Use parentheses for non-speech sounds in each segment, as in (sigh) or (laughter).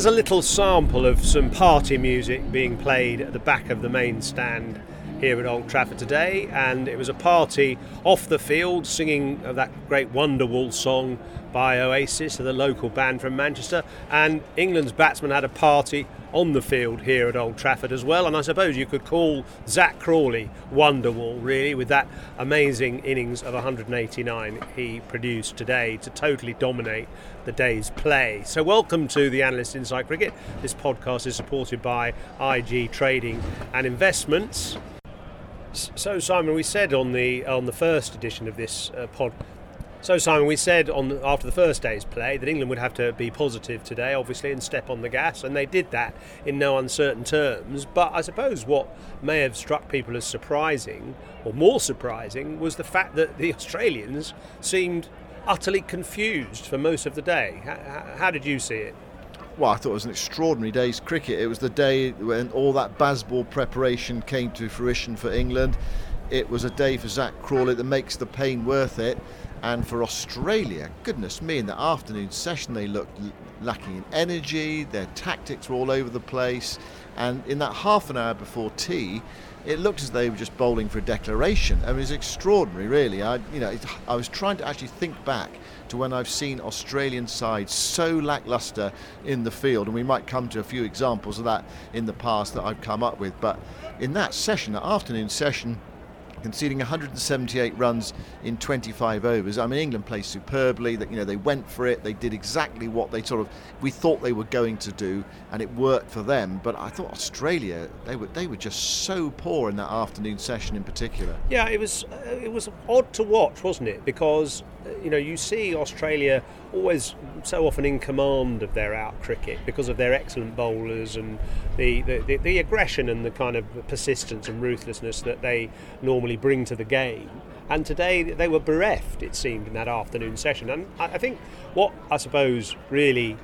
Well, there's a little sample of some party music being played at the back of the main stand here at Old Trafford today, and it was a party off the field singing that great Wonderwall song by Oasis, the local band from Manchester, and England's batsmen had a party on the field here at Old Trafford as well, and I suppose you could call Zak Crawley Wonderwall really with that amazing innings of 189 he produced today to totally dominate the day's play. So welcome to the Analyst Inside Cricket. This podcast is supported by IG Trading and Investments. So Simon, we said on the on the first edition of this uh, pod. So Simon, we said on after the first day's play that England would have to be positive today, obviously, and step on the gas, and they did that in no uncertain terms. But I suppose what may have struck people as surprising, or more surprising, was the fact that the (laughs) Australians seemed utterly confused for most of the day. How, how did you see it? well, I thought it was an extraordinary day's cricket. It was the day when all that Bazball preparation came to fruition for England. It was a day for Zak Crawley that makes the pain worth it. And for Australia, goodness me, in the afternoon session, they looked lacking in energy, their tactics were all over the place. And in that half an hour before tea, it looked as though they were just bowling for a declaration. I mean, it was extraordinary, really. I, you know, I was trying to actually think back to when I've seen Australian sides so lackluster in the field, and we might come to a few examples of that in the past that I've come up with. But in that session, that afternoon session, conceding 178 runs in 25 overs. I mean, England played superbly. That you know they went for it. They did exactly what they sort of we thought they were going to do, and it worked for them. But I thought Australia they were they were just so poor in that afternoon session in particular. Yeah, it was uh, it was odd to watch, wasn't it? Because you know you see Australia always so often in command of their out cricket because of their excellent bowlers and the, the, the, the aggression and the kind of persistence and ruthlessness that they normally bring to the game. And today they were bereft, it seemed, in that afternoon session. And I think what I suppose really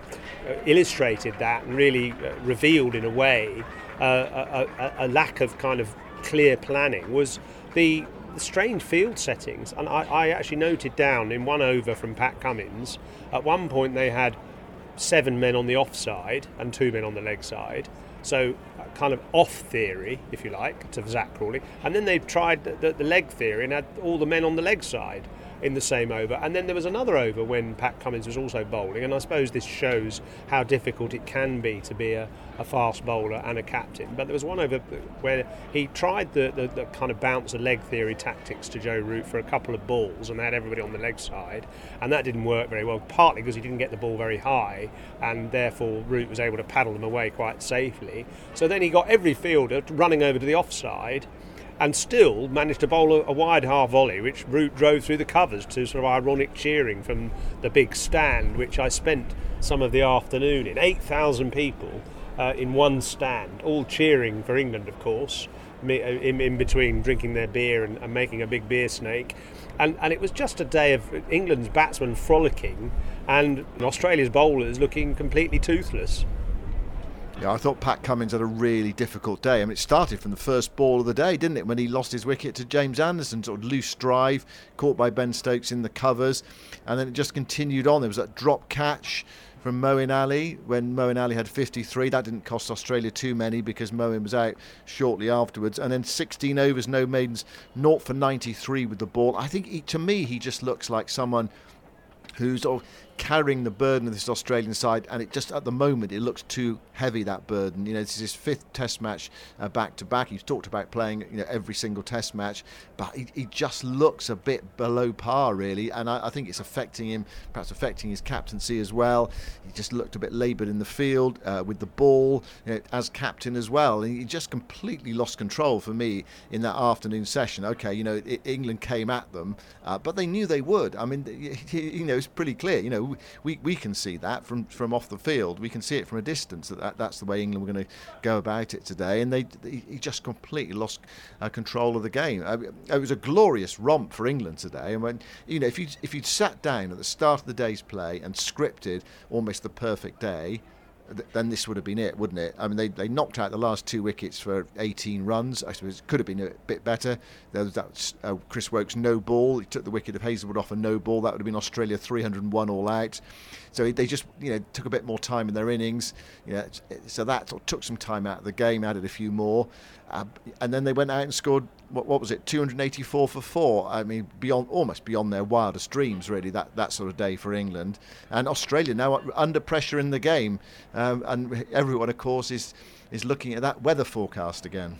uh, illustrated that and really uh, revealed, in a way, uh, a, a, a lack of kind of clear planning was the the strange field settings. And I, I, actually noted down in one over from Pat Cummins, at one point they had seven men on the offside and two men on the leg side. So, kind of off theory, if you like, to Zak Crawley. And then they tried the, the, the leg theory and had all the men on the leg side in the same over. And then there was another over when Pat Cummins was also bowling. And I suppose this shows how difficult it can be to be a, a fast bowler and a captain. But there was one over where he tried the, the, the kind of bounce a leg theory tactics to Joe Root for a couple of balls and had everybody on the leg side. And that didn't work very well, partly because he didn't get the ball very high and therefore Root was able to paddle them away quite safely. So then he got every fielder running over to the offside and still managed to bowl a, a, wide half volley, which Root drove through the covers to sort of ironic cheering from the big stand, which I spent some of the afternoon in. 8,000 people uh, in one stand, all cheering for England, of course, uh, in, in between drinking their beer and, and, making a big beer snake. And, and it was just a day of England's batsmen frolicking and Australia's bowlers looking completely toothless. Yeah, I thought Pat Cummins had a really difficult day. I mean, it started from the first ball of the day, didn't it? When he lost his wicket to James Anderson, sort of loose drive, caught by Ben Stokes in the covers, and then it just continued on. There was that drop catch from Moeen Ali when Moeen Ali had 53. That didn't cost Australia too many because Moeen was out shortly afterwards. And then 16 overs, no maidens, 0 for 93 with the ball. I think he, to me, he just looks like someone who's carrying the burden of this Australian side, and it just at the moment it looks too heavy that burden. You know, this is his fifth Test match back to back. He's talked about playing you know every single Test match, but he, he just looks a bit below par really, and I, I, think it's affecting him, perhaps affecting his captaincy as well. He just looked a bit laboured in the field uh, with the ball you know, as captain as well, he just completely lost control for me in that afternoon session. Okay, you know it, England came at them, uh, but they knew they would. I mean, (laughs) you know it's pretty clear. You know we, we can see that from, from off the field. We can see it from a distance that, that that's the way England were going to go about it today. And they he just completely lost uh, control of the game. It was a glorious romp for England today. And when you know if you if you'd sat down at the start of the day's play and scripted almost the perfect day then this would have been it, wouldn't it? I mean, they, they knocked out the last two wickets for 18 runs. I suppose it could have been a bit better. There was that uh, Chris Woakes no ball. He took the wicket of Hazlewood off a no ball. That would have been Australia 301 all out. So they just you know took a bit more time in their innings. You know, so that took some time out of the game, added a few more, uh, and then they went out and scored what, what was it 284 for four. I mean beyond almost beyond their wildest dreams really that that sort of day for England and Australia now under pressure in the game, um, and everyone of course is is looking at that weather forecast again.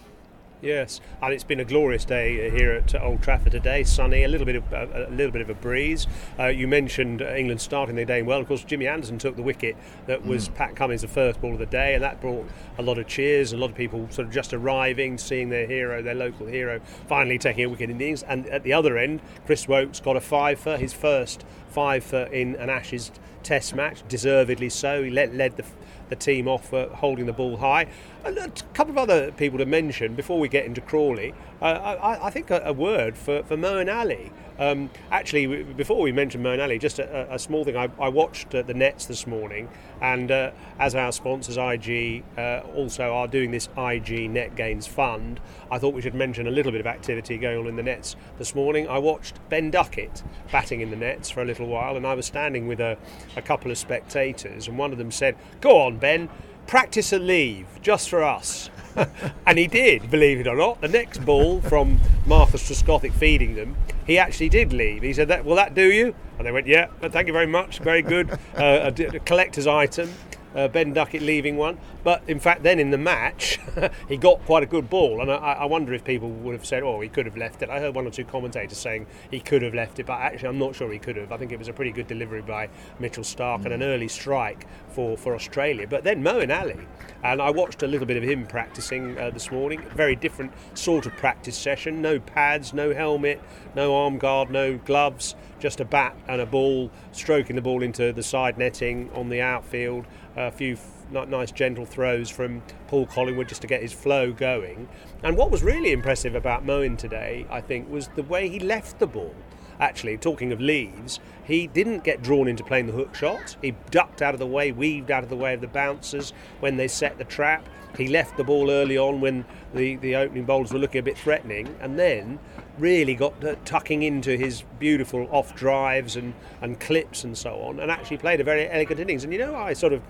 Yes, and it's been a glorious day here at Old Trafford today. Sunny, a little bit of a little bit of a breeze. Uh, you mentioned England starting their day well. Of course, Jimmy Anderson took the wicket that was mm. Pat Cummins' the first ball of the day, and that brought a lot of cheers. A lot of people sort of just arriving, seeing their hero, their local hero, finally taking a wicket in the innings. And at the other end, Chris Woakes got a five for his first five for in an Ashes Test match, deservedly so. He led, led the the team off uh, holding the ball high. And a couple of other people to mention before we get into Crawley. Uh, I, I, think a, a, word for, for Moeen Ali. Um, actually, before we mention Moeen Ali, just a, a small thing. I, I watched uh, the Nets this morning, and uh, as our sponsors, IG, uh, also are doing this IG Net Gains Fund, I thought we should mention a little bit of activity going on in the Nets this morning. I watched Ben Duckett batting in the Nets for a little while, and I was standing with a, a couple of spectators, and one of them said, Go on, Ben, practice a leave just for us. (laughs) and he did, believe it or not. The next ball from Marcus Trescothick feeding them, he actually did leave. He said, "Will that do you?" And they went, "Yeah, thank you very much, very good." Uh, a, a collector's item uh, Ben Duckett leaving one. But in fact, then in the match, (laughs) he got quite a good ball, and I, I, wonder if people would have said, "Oh, he could have left it." I heard one or two commentators saying he could have left it, but actually, I'm not sure he could have. I think it was a pretty good delivery by Mitchell Starc mm. and an mm. early strike for, for Australia. But then Moeen Ali, and I watched a little bit of him practicing uh, this morning. Very different sort of practice session. No pads, no helmet, no arm guard, no gloves. Just a bat and a ball, stroking the ball into the side netting on the outfield a few nice gentle throws from Paul Collingwood just to get his flow going. And what was really impressive about Moeen today, I think, was the way he left the ball. Actually, talking of leaves, he didn't get drawn into playing the hook shot. He ducked out of the way, weaved out of the way of the bouncers when they set the trap. He left the ball early on when the, the opening bowlers were looking a bit threatening, and then really got tucking into his beautiful off drives and, and clips and so on, and actually played a very elegant innings. And you know, I sort of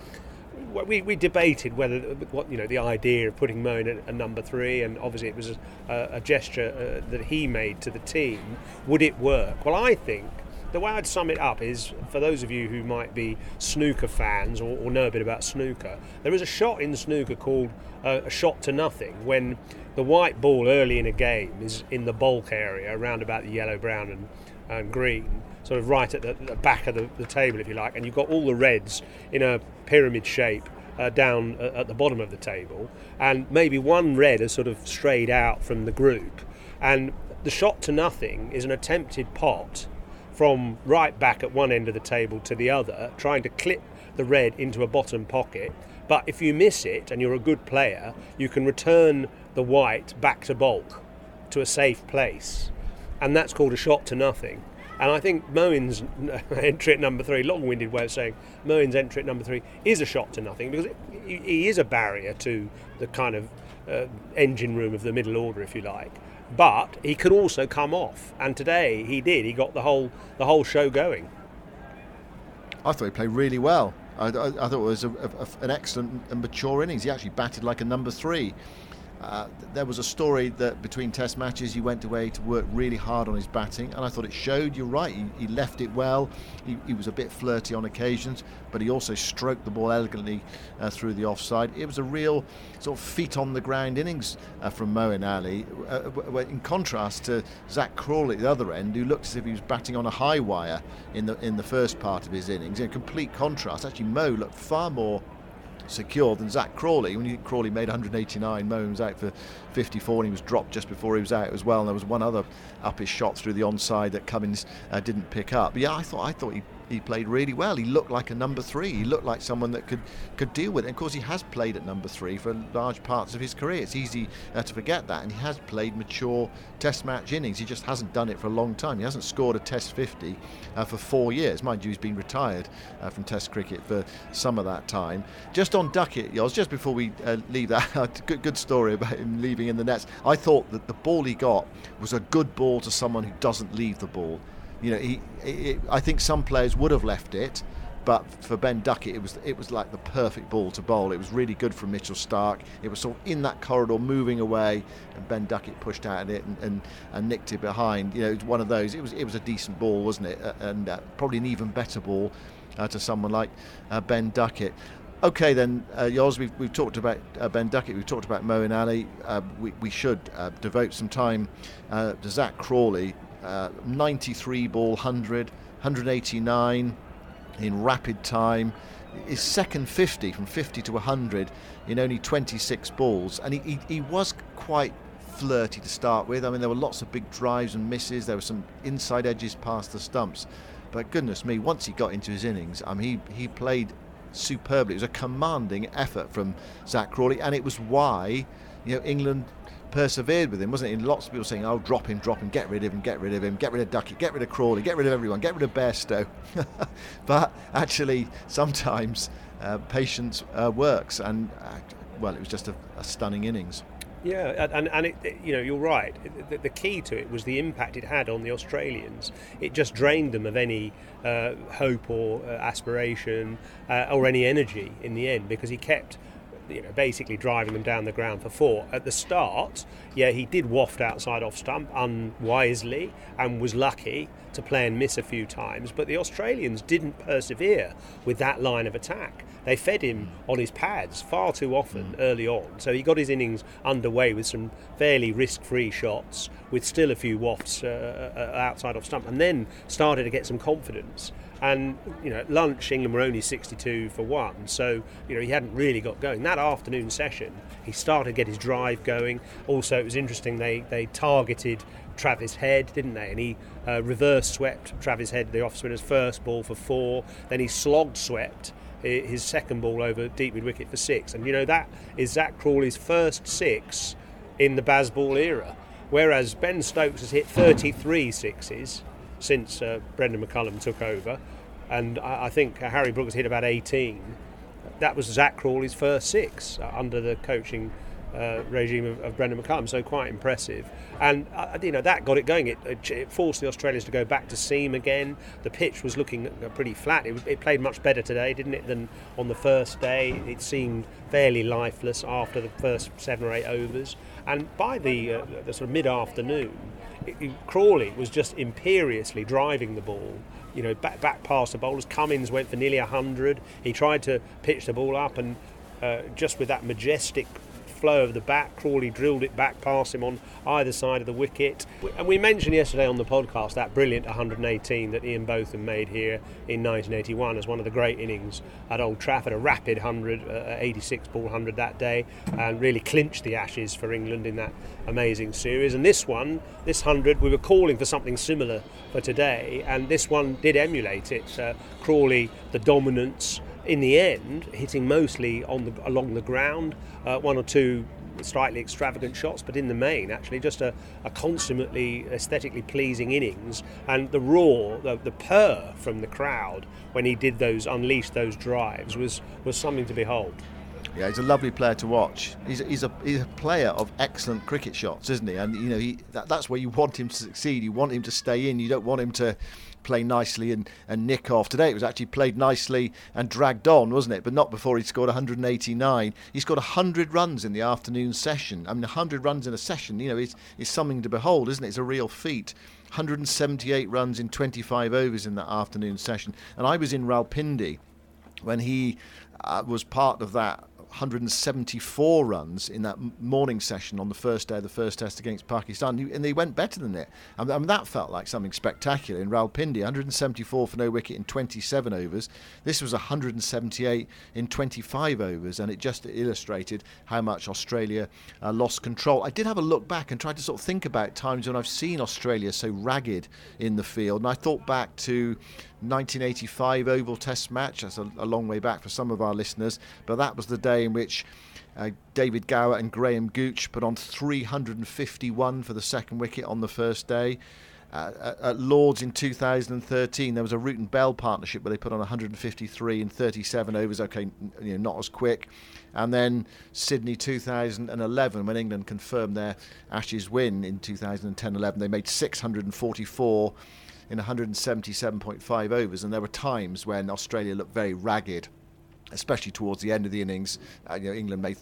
we, we debated whether what you know the idea of putting Moeen at a number three, and obviously it was a, a gesture uh, that he made to the team. Would it work? Well, I think the way I'd sum it up is for those of you who might be snooker fans or, or know a bit about snooker, there is a shot in snooker called uh, a shot to nothing when the white ball early in a game is in the bulk area around about the yellow, brown, and, and green, sort of right at the, the back of the, the, table, if you like, and you've got all the reds in a pyramid shape. Uh, down uh, at the bottom of the table, and maybe one red has sort of strayed out from the group, and the shot to nothing is an attempted pot from right back at one end of the table to the other, trying to clip the red into a bottom pocket. But if you miss it and you're a good player, you can return the white back to bulk to a safe place. And that's called a shot to nothing. And I think Moeen's (laughs) entry at number three, long-winded way of saying Moeen's entry at number three is a shot to nothing because he is a barrier to the kind of uh, engine room of the middle order, if you like. But he could also come off, and today he did. He got the whole the whole show going. I thought he played really well. I, I, I thought it was a, a, an excellent and mature innings. He actually batted like a number three. Uh, there was a story that between test matches he went away to work really hard on his batting, and I thought it showed. You're right, he, he left it well. He, he, was a bit flirty on occasions, but he also stroked the ball elegantly uh, through the offside. It was a real sort of feet on the ground innings uh, from Moeen Ali, uh, in contrast to Zak Crawley at the other end, who looked as if he was batting on a high wire in the in the first part of his innings. In complete contrast, actually, Mo looked far more secure than Zak Crawley. When Crawley made 189, Mo was out for 54 and he was dropped just before he was out as well. And there was one other up his shot through the onside that Cummins uh, didn't pick up. But yeah, I thought I thought he he played really well. He looked like a number three. He looked like someone that could could deal with it. And of course, he has played at number three for large parts of his career. It's easy uh, to forget that. And he has played mature Test match innings. He just hasn't done it for a long time. He hasn't scored a Test 50 uh, for four years. Mind you, he's been retired uh, from Test cricket for some of that time. Just on Duckett, Yoz, just before we uh, leave that, (laughs) good, good story about him leaving in the nets. I thought that the ball he got was a good ball to someone who doesn't leave the ball. You know, he, he, I think some players would have left it, but for Ben Duckett, it was it was like the perfect ball to bowl. It was really good from Mitchell Starc. It was sort of in that corridor, moving away, and Ben Duckett pushed out at it and, and, and nicked it behind. You know, it was one of those. It was it was a decent ball, wasn't it? And uh, probably an even better ball uh, to someone like uh, Ben Duckett. Okay, then, uh, Yoz, we've, we've talked about uh, Ben Duckett, we've talked about Moeen Ali. Uh, we, we should uh, devote some time uh, to Zak Crawley, uh, 93 ball 100, 189 in rapid time. His second 50 from 50 to 100 in only 26 balls, and he, he, he was quite flirty to start with. I mean, there were lots of big drives and misses. There were some inside edges past the stumps. But goodness me, once he got into his innings, I mean, he, he played superbly. It was a commanding effort from Zak Crawley, and it was why you know England persevered with him, wasn't it? Lots of people saying, "Oh, drop him, drop him, get rid of him, get rid of him, get rid of Duckett, get rid of Crawley, get rid of everyone, get rid of Bairstow." (laughs) but actually, sometimes uh, patience uh, works, and uh, well, it was just a, a stunning innings. Yeah, and, and it, you know, you're right. The, the, key to it was the impact it had on the Australians. It just drained them of any uh, hope or uh, aspiration uh, or any energy in the end because he kept you know, basically driving them down the ground for four. At the start, yeah, he did waft outside off stump unwisely and was lucky to play and miss a few times, but the Australians didn't persevere with that line of attack. They fed him on his pads far too often mm. early on, so he got his innings underway with some fairly risk free shots, with still a few wafts uh, uh, uh, outside off stump, and then started to get some confidence. And you know, at lunch England were only 62 for one, so you know he hadn't really got going. That afternoon session, he started to get his drive going. Also, it was interesting they they targeted Travis Head, didn't they? And he uh, reverse swept Travis Head, the off spinner's first ball for four. Then he slogged swept his second ball over deep mid wicket for six. And you know that is Zak Crawley's first six in the Bazball era. Whereas Ben Stokes has hit 33 sixes since uh, Brendon McCullum took over, and I, I think Harry Brooks hit about 18. That was Zak Crawley's first six uh, under the coaching uh, regime of, of, Brendon McCullum, so quite impressive. And uh, you know that got it going. It, it, forced the Australians to go back to seam again. The pitch was looking uh, pretty flat. It, it, played much better today, didn't it, than on the first day? It seemed fairly lifeless after the first seven or eight overs. And by the, uh, the sort of mid-afternoon, Crawley was just imperiously driving the ball. You know, back back past the bowlers. Cummins went for nearly hundred. He tried to pitch the ball up, and uh, just with that majestic flow of the bat. Crawley drilled it back past him on either side of the wicket. And we mentioned yesterday on the podcast that brilliant 118 that Ian Botham made here in 1981 as one of the great innings at Old Trafford. A rapid 100, uh, 86 ball 100 that day, and really clinched the Ashes for England in that amazing series. And this one, this 100, we were calling for something similar for today, and this one did emulate it. Uh, Crawley, the dominance in the end, hitting mostly on the along the ground, uh, one or two slightly extravagant shots, but in the main, actually, just a, a consummately aesthetically pleasing innings. And the roar, the, the purr from the crowd when he did those, unleashed those drives, was, was something to behold. Yeah, he's a lovely player to watch. He's a, he's a he's a player of excellent cricket shots, isn't he? And you know, he that, that's where you want him to succeed. You want him to stay in. You don't want him to play nicely and, and nick off. Today it was actually played nicely and dragged on, wasn't it? But not before he'd scored 189. He scored 100 runs in the afternoon session. I mean, 100 runs in a session, you know, is, is something to behold, isn't it? It's a real feat. 178 runs in 25 overs in that afternoon session. And I was in Rawalpindi when he uh, was part of that 174 runs in that morning session on the first day of the first test against Pakistan, and they went better than it. I mean, that felt like something spectacular. In Rawalpindi, 174 for no wicket in 27 overs. This was 178 in 25 overs, and it just illustrated how much Australia uh, lost control. I did have a look back and tried to sort of think about times when I've seen Australia so ragged in the field, and I thought back to 1985 Oval Test match. That's a, a, long way back for some of our listeners, but that was the day in which uh, David Gower and Graham Gooch put on 351 for the second wicket on the first day. Uh, at Lords in 2013, there was a Root and Bell partnership where they put on 153 in 37 overs. Okay, you know, not as quick. And then Sydney 2011, when England confirmed their Ashes win in 2010-11, they made 644 in 177.5 overs, and there were times when Australia looked very ragged, especially towards the end of the innings. Uh, you know, England made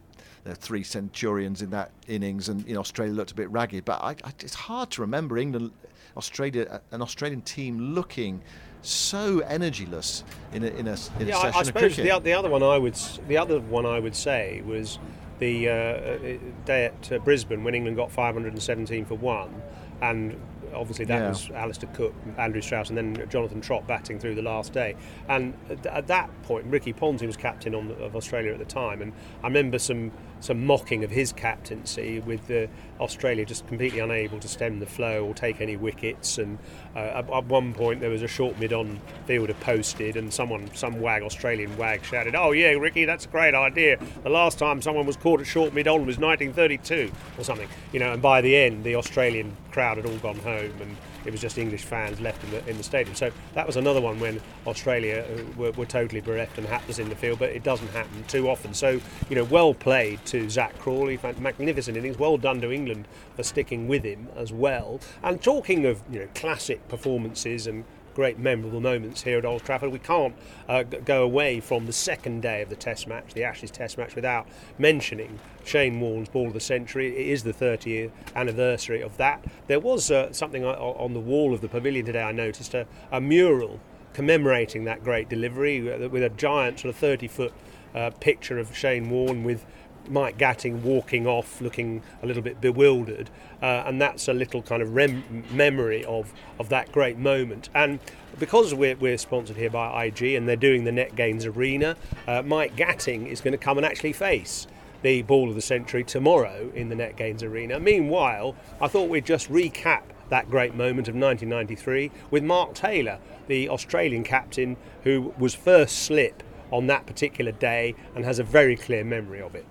uh, three centurions in that innings, and you know, Australia looked a bit ragged. But I, I, it's hard to remember England, Australia, an Australian team looking so energyless in a, in a, in yeah, a session I, I suppose the, the, other one I would the other one I would say was the uh, uh day at uh, Brisbane when England got 517 for one, and obviously that yeah. was Alastair Cook, Andrew Strauss, and then Jonathan Trott batting through the last day. And at that point, Ricky Ponting was captain the, of Australia at the time, and I remember some some mocking of his captaincy with uh, Australia just completely unable to stem the flow or take any wickets. And uh, at, at, one point there was a short mid-on fielder posted, and someone, some wag, Australian wag, shouted, "Oh yeah, Ricky, that's a great idea. The last time someone was caught at short mid-on was 1932 or something." You know, and by the end the Australian crowd had all gone home and it was just English fans left in the in the stadium. So that was another one when Australia uh, were, were totally bereft and hapless in the field, but it doesn't happen too often. So you know, well played to Zak Crawley, magnificent innings. Well done to England for sticking with him as well. And talking of you know classic performances and great memorable moments here at Old Trafford. We can't uh, go away from the second day of the Test match, the Ashes Test match, without mentioning Shane Warne's Ball of the Century. It is the 30th anniversary of that. There was uh, something on the wall of the pavilion today. I noticed a, a mural commemorating that great delivery uh, with a giant sort of 30 foot uh, picture of Shane Warne with Mike Gatting walking off looking a little bit bewildered, uh, and that's a little kind of rem- memory of, of that great moment. And because we're, we're sponsored here by IG and they're doing the Net Gains Arena, uh, Mike Gatting is going to come and actually face the ball of the century tomorrow in the Net Gains Arena. Meanwhile, I thought we'd just recap that great moment of 1993 with Mark Taylor, the Australian captain who was first slip on that particular day and has a very clear memory of it.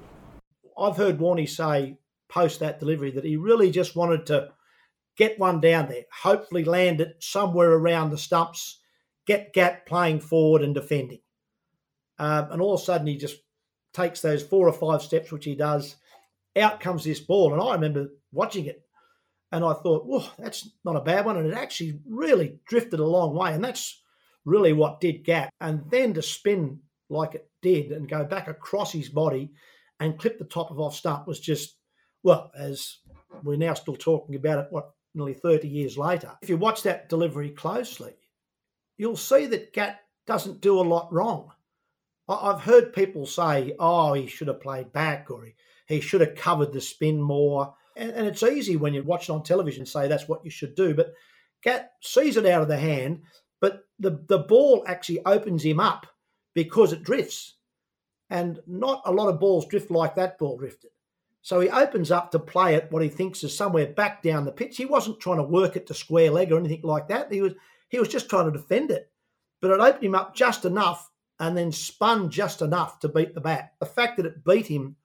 I've heard Warney say post that delivery that he really just wanted to get one down there, hopefully land it somewhere around the stumps, get Gat playing forward and defending. Um, and all of a sudden, he just takes those four or five steps, which he does. Out comes this ball. And I remember watching it and I thought, whoa, that's not a bad one. And it actually really drifted a long way. And that's really what did Gat. And then to spin like it did and go back across his body and clip the top of off stump was just, well, as we're now still talking about it, what, nearly 30 years later. If you watch that delivery closely, you'll see that Gat doesn't do a lot wrong. I've heard people say, oh, he should have played back or he, he should have covered the spin more. And, and it's easy when you watch it on television say that's what you should do. But Gat sees it out of the hand, but the, the ball actually opens him up because it drifts. And not a lot of balls drift like that ball drifted. So he opens up to play it what he thinks is somewhere back down the pitch. He wasn't trying to work it to square leg or anything like that. He was he was just trying to defend it. But it opened him up just enough and then spun just enough to beat the bat. The fact that it beat him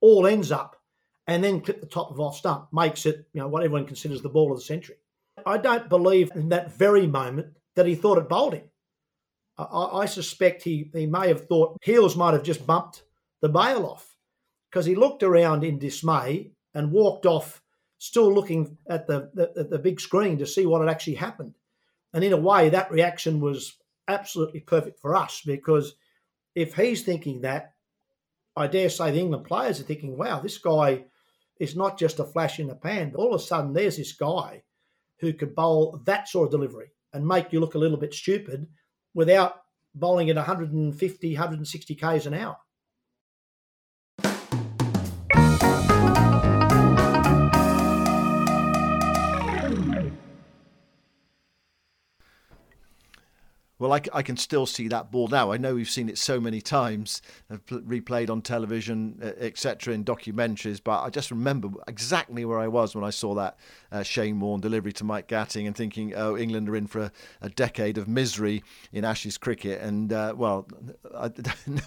all ends up and then clip the top of off stump makes it, you know, what everyone considers the ball of the century. I don't believe in that very moment that he thought it bowled him. I, I suspect he, he may have thought Heals might have just bumped the bail off because he looked around in dismay and walked off, still looking at the, the, the big screen to see what had actually happened. And in a way, that reaction was absolutely perfect for us because if he's thinking that, I dare say the England players are thinking, wow, this guy is not just a flash in the pan. All of a sudden, there's this guy who could bowl that sort of delivery and make you look a little bit stupid without bowling at 150, 160 k's an hour. Well, I, I, can still see that ball now. I know we've seen it so many times, uh, replayed on television, etc., in documentaries. But I just remember exactly where I was when I saw that uh, Shane Warne delivery to Mike Gatting, and thinking, "Oh, England are in for a, a decade of misery in Ashes cricket." And uh, well, I,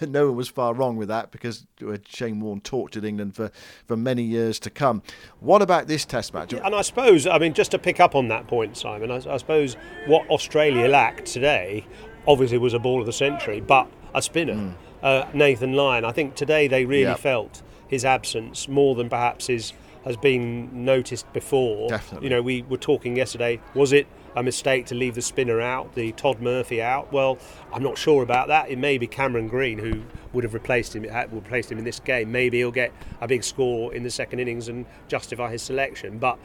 (laughs) no one was far wrong with that because uh, Shane Warne tortured England for, for many years to come. What about this Test match? And I suppose, I mean, just to pick up on that point, Simon, I, I suppose what Australia lacked today obviously was a ball of the century, but a spinner, mm. uh, Nathan Lyon. I think today they really yep. felt his absence more than perhaps his has been noticed before. Definitely. You know, we were talking yesterday. Was it a mistake to leave the spinner out, the Todd Murphy out? Well, I'm not sure about that. It may be Cameron Green who would have replaced him. Would replaced him in this game. Maybe he'll get a big score in the second innings and justify his selection. But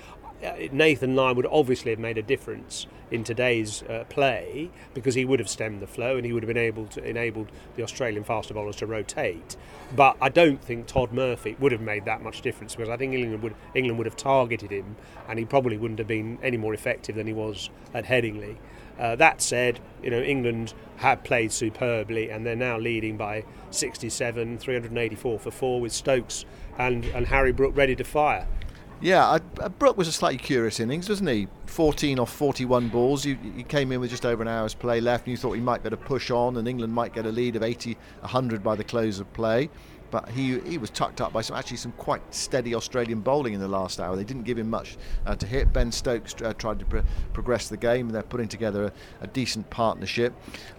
Nathan Lyon would obviously have made a difference in today's uh, play because he would have stemmed the flow and he would have been able to enabled the Australian faster bowlers to rotate. But I don't think Todd Murphy would have made that much difference because I think England would England would have targeted him and he probably wouldn't have been any more effective than he was at Headingley. Uh, that said, you know England have played superbly and they're now leading by 67, 384 for four with Stokes and, and Harry Brook ready to fire. Yeah, I, uh, Brook was a slightly curious innings, wasn't he? 14 off 41 balls. You, you came in with just over an hour's play left, and you thought he might better push on, and England might get a lead of 80, 100 by the close of play. But he he was tucked up by some actually some quite steady Australian bowling in the last hour. They didn't give him much uh, to hit. Ben Stokes uh, tried to pro- progress the game, and they're putting together a, a decent partnership.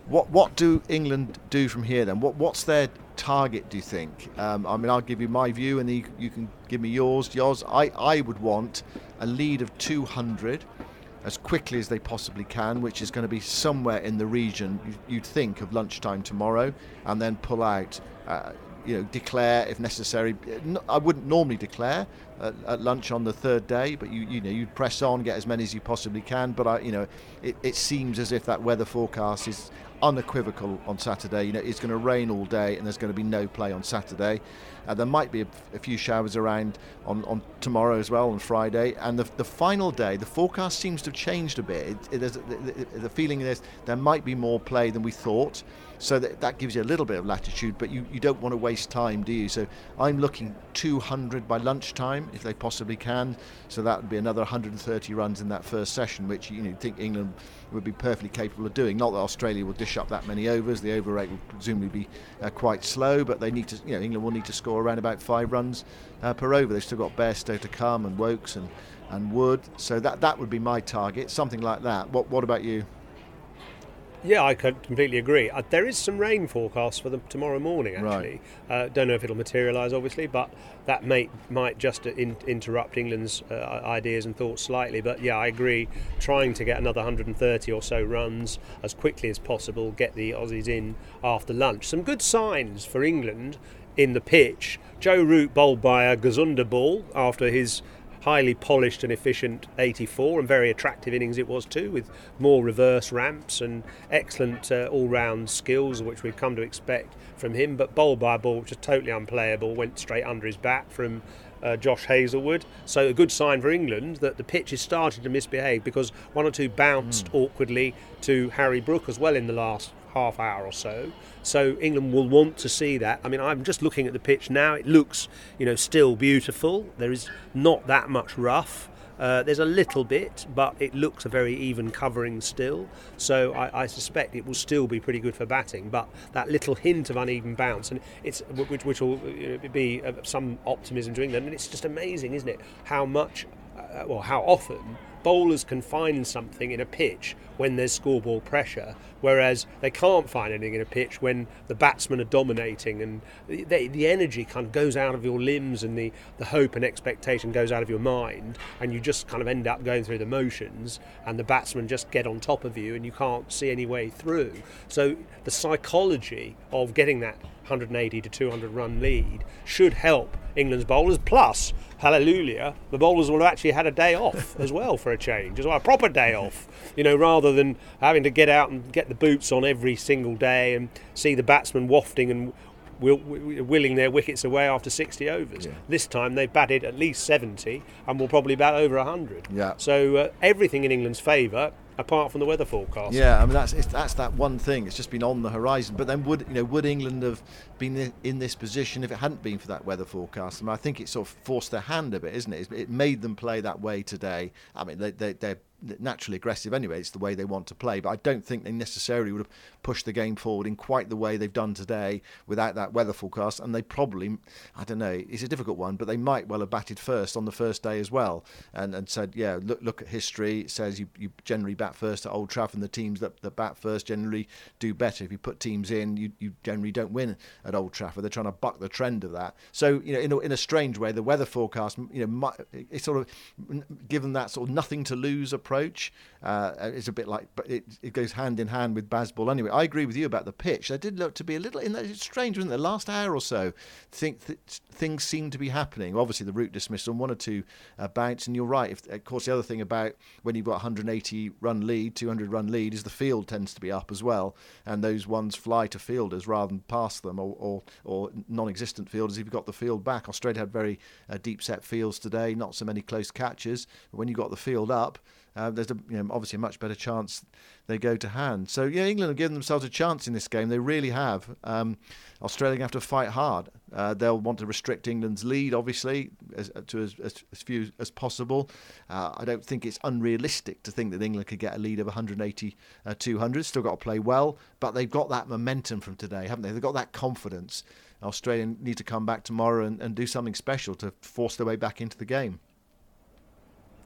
What what do England do from here then? What what's their target, do you think? Um, I mean, I'll give you my view and you, you can give me yours. Yours, I, I would want a lead of 200 as quickly as they possibly can, which is going to be somewhere in the region you'd think of lunchtime tomorrow, and then pull out. Uh, you know, declare if necessary. I wouldn't normally declare at, at, lunch on the third day, but you you know you'd press on, get as many as you possibly can. But I, you know, it, it seems as if that weather forecast is unequivocal on Saturday. You know, it's going to rain all day, and there's going to be no play on Saturday. Uh, there might be a, a, few showers around on, on tomorrow as well, on Friday. And the, the final day, the forecast seems to have changed a bit. It, it, the, the, feeling is there might be more play than we thought. So that, that gives you a little bit of latitude, but you, you don't want to waste time, do you? So I'm looking 200 by lunchtime, if they possibly can. So that would be another 130 runs in that first session, which you know, think England would be perfectly capable of doing. Not that Australia will dish up that many overs. The over rate will presumably be uh, quite slow, but they need to, you know, England will need to score around about five runs uh, per over. They've still got Bairstow to come and Woakes and, and Wood. So that, that would be my target, something like that. What, what about you? Yeah, I completely agree. Uh, there is some rain forecast for them tomorrow morning. Actually, right. uh, don't know if it'll materialise, obviously, but that may might just in, interrupt England's uh, ideas and thoughts slightly. But yeah, I agree. Trying to get another 130 or so runs as quickly as possible, get the Aussies in after lunch. Some good signs for England in the pitch. Joe Root bowled by a Gazunda ball after his highly polished and efficient 84 and very attractive innings it was too with more reverse ramps and excellent uh, all-round skills which we've come to expect from him but bowl by a ball which was totally unplayable went straight under his bat from uh, Josh Hazlewood. So a good sign for England that the pitch is starting to misbehave because one or two bounced mm. awkwardly to Harry Brook as well in the last half hour or so. So England will want to see that. I mean, I'm just looking at the pitch now. It looks, you know, still beautiful. There is not that much rough. Uh, there's a little bit, but it looks a very even covering still. So I, I, suspect it will still be pretty good for batting. But that little hint of uneven bounce, and it's which, which will be some optimism to England. And it's just amazing, isn't it? How much, uh, well, how often bowlers can find something in a pitch when there's scoreboard pressure, whereas they can't find anything in a pitch when the batsmen are dominating and the, the energy kind of goes out of your limbs and the, the hope and expectation goes out of your mind, and you just kind of end up going through the motions, and the batsmen just get on top of you and you can't see any way through. So the psychology of getting that 180 to 200 run lead should help England's bowlers. Plus, hallelujah, the bowlers will have actually had a day off (laughs) as well for a change, as well, a proper day off, you know, rather than having to get out and get the boots on every single day and see the batsmen wafting and willing their wickets away after 60 overs. Yeah. This time they've batted at least 70 and will probably bat over 100. Yeah. So uh, everything in England's favour apart from the weather forecast. Yeah, I mean that's that's that one thing. It's just been on the horizon. But then would you know would England have been in this position if it hadn't been for that weather forecast? I, mean, I think it sort of forced their hand a bit, isn't it? It made them play that way today. I mean they, they they're naturally aggressive anyway. It's the way they want to play. But I don't think they necessarily would have pushed the game forward in quite the way they've done today without that weather forecast. And they probably, I don't know, it's a difficult one, but they might well have batted first on the first day as well and, and said, yeah, look look at history. It says you, you generally bat first at Old Trafford, and the teams that, that bat first generally do better. If you put teams in, you, you generally don't win at Old Trafford. They're trying to buck the trend of that. So, you know, in a, in a strange way, the weather forecast, you know, it's sort of given that sort of nothing to lose approach. Uh, it's a bit like, it, it goes hand in hand with Bazball anyway. I agree with you about the pitch. There did look to be a little, in that, it's strange, wasn't it? The last hour or so, think th- things seem to be happening. Obviously, the Root dismissal, on one or two uh, bounce, and you're right. If, of course, the other thing about when you've got 180 run lead, 200 run lead, is the field tends to be up as well, and those ones fly to fielders rather than past them, or, or, or non-existent fielders if you've got the field back. Australia had very uh, deep set fields today, not so many close catches. When you've got the field up, uh, there's a, you know, obviously a much better chance they go to hand. So yeah, England have given themselves a chance in this game. They really have. Um, Australia have to fight hard. Uh, they'll want to restrict England's lead, obviously, as, to as, as, as few as possible. Uh, I don't think it's unrealistic to think that England could get a lead of 180, uh, 200. Still got to play well, but they've got that momentum from today, haven't they? They've got that confidence. Australia need to come back tomorrow and, and do something special to force their way back into the game.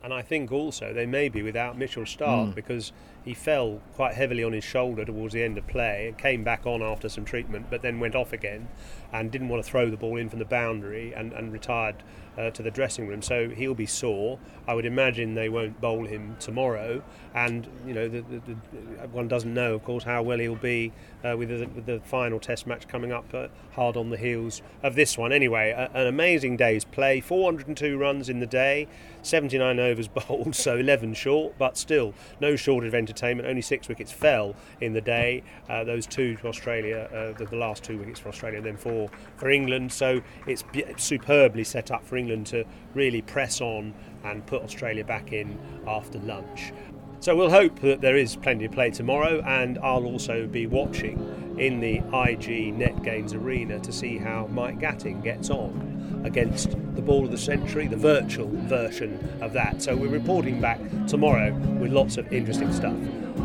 And I think also they may be without Mitchell Starc mm. because he fell quite heavily on his shoulder towards the end of play and came back on after some treatment, but then went off again and didn't want to throw the ball in from the boundary and, and retired uh, to the dressing room. So he'll be sore. I would imagine they won't bowl him tomorrow. And you know, the, the, the, one doesn't know, of course, how well he'll be uh, with, the, with, the, final Test match coming up, uh, hard on the heels of this one. Anyway, a, an amazing day's play. 402 runs in the day, 79 overs (laughs) bowled, so 11 short, but still no shortage of entertainment. Only six wickets fell in the day. Uh, those two to Australia, uh, the, the, last two wickets for Australia, and then four for England. So it's superbly set up for England to really press on and put Australia back in after lunch. So we'll hope that there is plenty of play tomorrow, and I'll also be watching in the IG Netgains Arena to see how Mike Gatting gets on against the ball of the century, the virtual version of that. So we're reporting back tomorrow with lots of interesting stuff.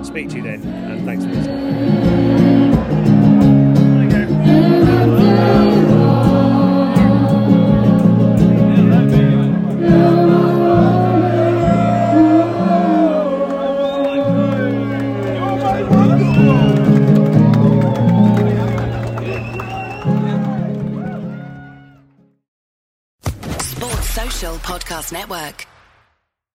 Speak to you then, and thanks for listening. Podcast Network.